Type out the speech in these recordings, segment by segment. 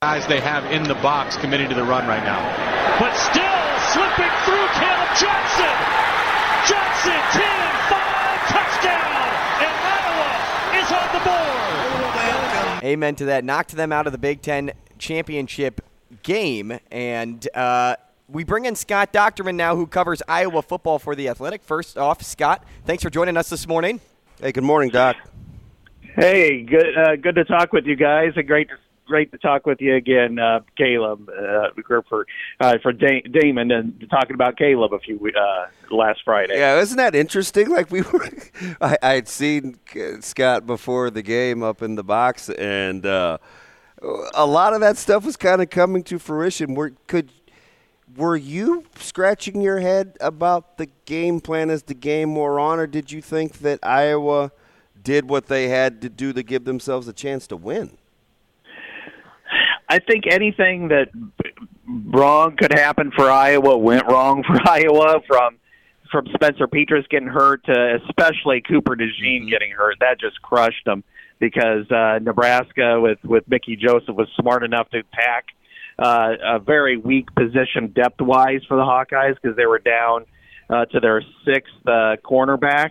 guys they have in the box committing to the run right now. But still slipping through Caleb Johnson. Johnson 10 5 touchdown. And Iowa is on the board. Amen to that. Knocked them out of the Big Ten championship game. And uh, we bring in Scott Dochterman now, who covers Iowa football for The Athletic. First off, Scott, thanks for joining us this morning. Hey, good morning, Doc. Hey, good uh, good to talk with you guys. A great to great to talk with you again, uh, Caleb, uh, for uh, for da- Damon, and talking about Caleb a few uh, last Friday. Yeah, isn't that interesting? Like we were, I, I had seen Scott before the game up in the box, and uh, a lot of that stuff was kind of coming to fruition. Were could were you scratching your head about the game plan as the game wore on, or did you think that Iowa did what they had to do to give themselves a chance to win? I think anything that wrong could happen for Iowa went wrong for Iowa from from Spencer Petras getting hurt to especially Cooper DeJean mm-hmm. getting hurt. That just crushed them because uh, Nebraska with with Mickey Joseph was smart enough to attack uh, a very weak position depth wise for the Hawkeyes because they were down uh, to their sixth uh, cornerback.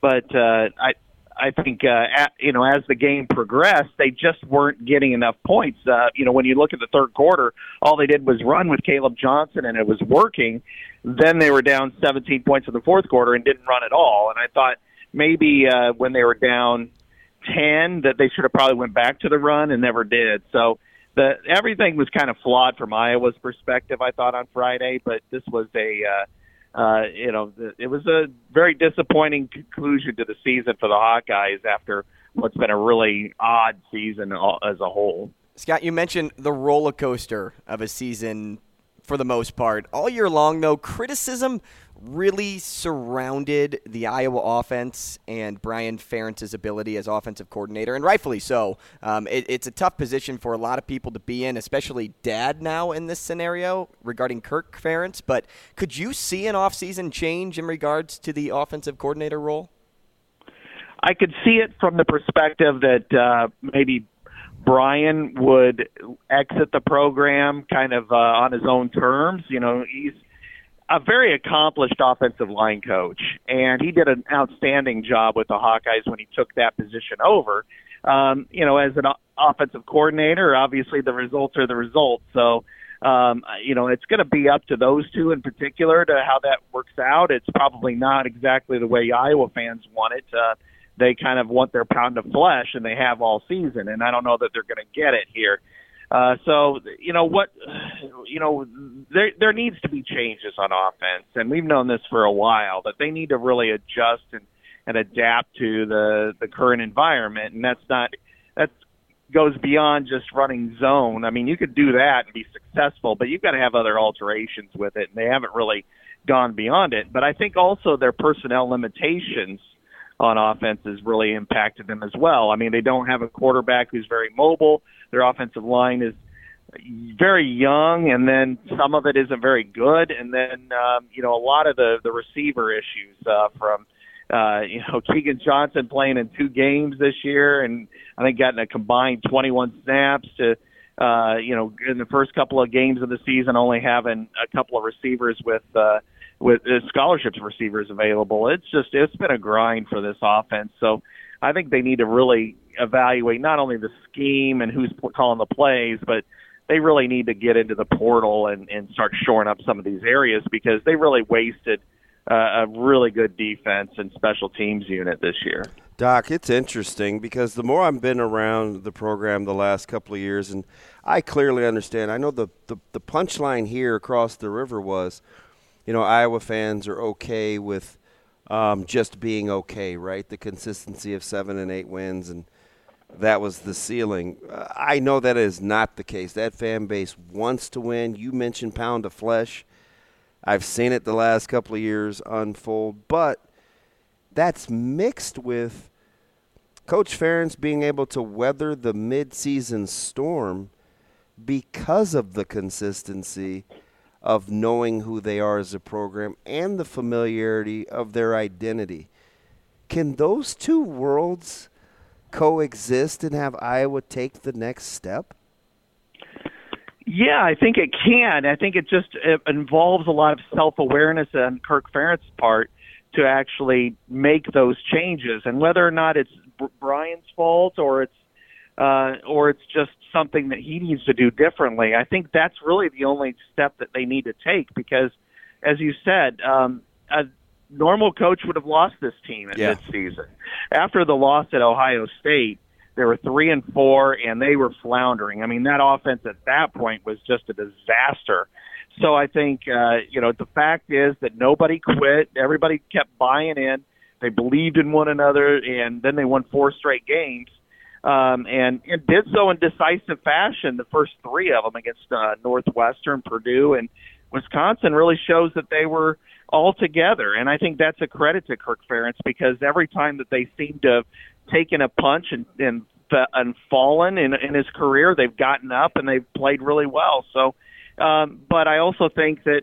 But uh, I I think uh, at, you know as the game progressed, they just weren't getting enough points. Uh, you know, when you look at the third quarter, all they did was run with Caleb Johnson, and it was working. Then they were down 17 points in the fourth quarter and didn't run at all. And I thought maybe uh, when they were down 10, that they should have probably went back to the run and never did. So the everything was kind of flawed from Iowa's perspective. I thought on Friday, but this was a uh, uh, you know, it was a very disappointing conclusion to the season for the Hawkeyes after what's been a really odd season as a whole. Scott, you mentioned the roller coaster of a season for the most part. All year long, though, criticism really surrounded the Iowa offense and Brian Ferentz's ability as offensive coordinator, and rightfully so. Um, it, it's a tough position for a lot of people to be in, especially dad now in this scenario regarding Kirk Ferentz. But could you see an offseason change in regards to the offensive coordinator role? I could see it from the perspective that uh, maybe Brian would exit the program kind of uh, on his own terms. You know, he's a very accomplished offensive line coach, and he did an outstanding job with the Hawkeyes when he took that position over. Um, you know, as an offensive coordinator, obviously the results are the results. So, um, you know, it's going to be up to those two in particular to how that works out. It's probably not exactly the way Iowa fans want it. Uh, they kind of want their pound of flesh, and they have all season. And I don't know that they're going to get it here. Uh, so you know what, you know there there needs to be changes on offense, and we've known this for a while that they need to really adjust and and adapt to the the current environment, and that's not that goes beyond just running zone. I mean, you could do that and be successful, but you've got to have other alterations with it, and they haven't really gone beyond it. But I think also their personnel limitations on offense has really impacted them as well. I mean, they don't have a quarterback who's very mobile. Their offensive line is very young, and then some of it isn't very good, and then um, you know a lot of the the receiver issues uh, from uh, you know Keagan Johnson playing in two games this year, and I think gotten a combined 21 snaps to uh, you know in the first couple of games of the season, only having a couple of receivers with. Uh, with uh, scholarships receivers available. It's just it's been a grind for this offense. So I think they need to really evaluate not only the scheme and who's calling the plays, but they really need to get into the portal and, and start shoring up some of these areas because they really wasted uh, a really good defense and special teams unit this year. Doc, it's interesting because the more I've been around the program the last couple of years, and I clearly understand. I know the, the, the punchline here across the river was – you know, Iowa fans are okay with um, just being okay, right? The consistency of seven and eight wins, and that was the ceiling. Uh, I know that is not the case. That fan base wants to win. You mentioned pound of flesh. I've seen it the last couple of years unfold, but that's mixed with Coach Ferentz being able to weather the midseason storm because of the consistency of knowing who they are as a program and the familiarity of their identity. Can those two worlds coexist and have Iowa take the next step? Yeah, I think it can. I think it just it involves a lot of self-awareness on Kirk Ferentz's part to actually make those changes, and whether or not it's Brian's fault or it's uh, or it's just something that he needs to do differently. I think that's really the only step that they need to take because, as you said, um, a normal coach would have lost this team at yeah. midseason. After the loss at Ohio State, they were three and four, and they were floundering. I mean, that offense at that point was just a disaster. So I think uh, you know the fact is that nobody quit. Everybody kept buying in. They believed in one another, and then they won four straight games um, and, and did so in decisive fashion. The first three of them against uh, Northwestern, Purdue, and Wisconsin really shows that they were all together. And I think that's a credit to Kirk Ferentz because every time that they seem to have taken a punch and, and and fallen in in his career, they've gotten up and they've played really well. So, um, but I also think that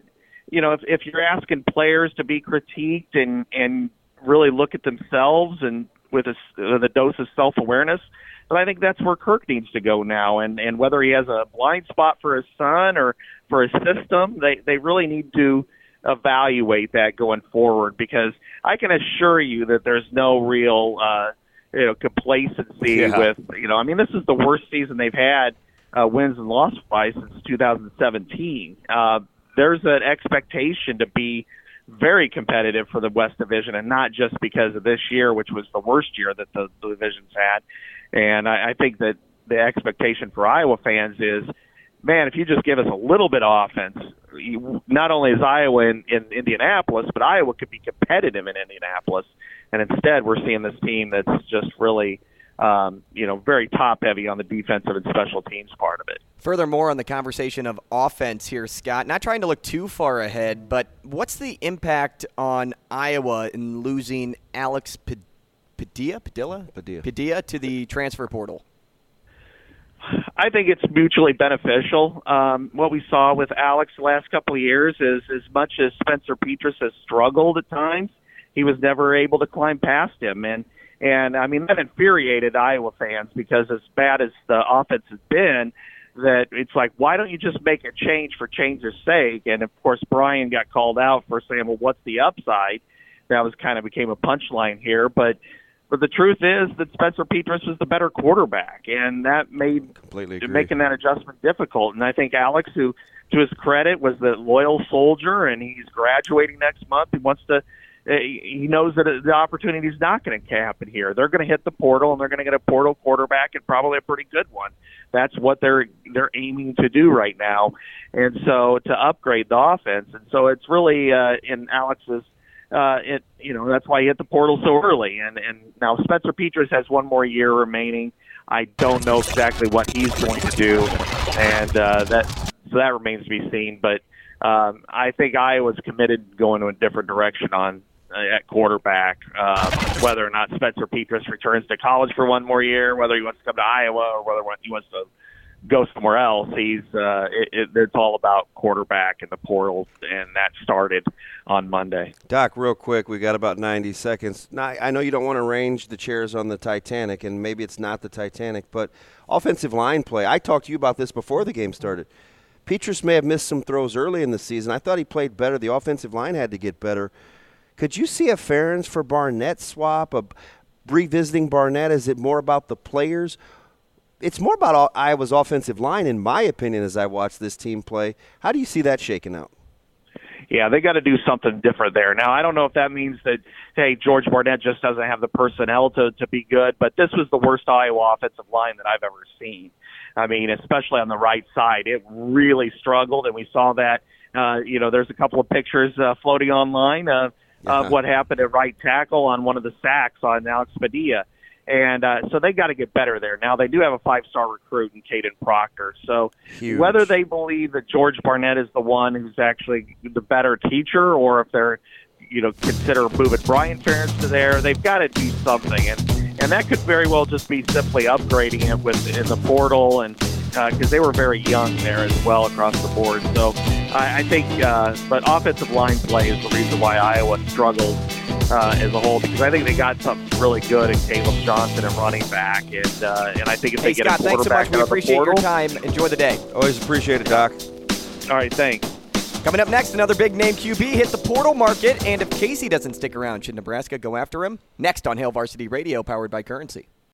you know if if you're asking players to be critiqued and and really look at themselves and with a, with a dose of self awareness, but I think that's where Kirk needs to go now. And and whether he has a blind spot for his son or for his system, they they really need to evaluate that going forward because I can assure you that there's no real uh, you know complacency Yeah. with you know I mean this is the worst season they've had uh, wins and loss wise since 2017. Uh, there's an expectation to be very competitive for the West Division, and not just because of this year, which was the worst year that the, the divisions had. And I, I think that the expectation for Iowa fans is, man, if you just give us a little bit of offense, you, not only is Iowa in, in Indianapolis, but Iowa could be competitive in Indianapolis. And instead, we're seeing this team that's just really, um, you know, very top heavy on the defensive and special teams part of it. Furthermore, on the conversation of offense here, Scott, not trying to look too far ahead, but what's the impact on Iowa in losing Alex Padilla? Padilla? Padilla? Padilla. Padilla to the transfer portal? I think it's mutually beneficial. Um, what we saw with Alex the last couple of years is as much as Spencer Petras has struggled at times, he was never able to climb past him. And and I mean that infuriated Iowa fans because as bad as the offense has been, that it's like why don't you just make a change for change's sake? And of course Brian got called out for saying, well, what's the upside? That was kind of became a punchline here, but but the truth is that Spencer Petras was the better quarterback, and that made Completely agree. making that adjustment difficult. And I think Alex, who to his credit was the loyal soldier, and he's graduating next month. He wants to. Uh, He knows that the opportunity is not going to happen here. They're going to hit the portal, and they're going to get a portal quarterback, and probably a pretty good one. That's what they're they're aiming to do right now, and so to upgrade the offense. And so it's really uh, in Alex's uh, it you know that's why he hit the portal so early. And and now Spencer Petras has one more year remaining. I don't know exactly what he's going to do, and uh, that so that remains to be seen. But um, I think Iowa's committed going in a different direction on at quarterback. Um, whether or not Spencer Petras returns to college for one more year, whether he wants to come to Iowa, or whether he wants to go somewhere else. He's uh, it, it, it's all about quarterback and the portal, and that started on Monday. Doc, real quick, we got about 90 seconds. Now, I know you don't want to range the chairs on the Titanic, and maybe it's not the Titanic, but offensive line play. I talked to you about this before the game started. Petras may have missed some throws early in the season. I thought he played better. The offensive line had to get better. Could you see a Ferentz for Barnett swap, a revisiting Barnett? Is it more about the players? It's more about Iowa's offensive line, in my opinion, as I watch this team play. How do you see that shaking out? Yeah, they got to do something different there. Now, I don't know if that means that hey, George Barnett just doesn't have the personnel to to be good, but this was the worst Iowa offensive line that I've ever seen. I mean, especially on the right side, it really struggled, and we saw that. Uh, you know, there's a couple of pictures uh, floating online uh, Uh-huh. of what happened at right tackle on one of the sacks on Alex Padilla. and uh, so they got to get better there. Now they do have a five-star recruit in Kadyn Proctor. So Huge. whether they believe that George Barnett is the one who's actually the better teacher, or if they're you know consider moving Brian Ferentz to there, they've got to do something, and and that could very well just be simply upgrading it with in the portal and because uh, they were very young there as well across the board. So I, I think, uh, but offensive line play is the reason why Iowa struggled uh, as a whole because I think they got something really good in Caleb Johnson and running back, and uh, and I think if Hey, they get Scott, a thanks so much. We out of the appreciate your time. Enjoy the day. Always appreciate it, Doc. all right, thanks. Coming up next, another big name QB hit the portal market, and if Casey doesn't stick around, should Nebraska go after him? Next on Hail Varsity Radio, powered by Currency.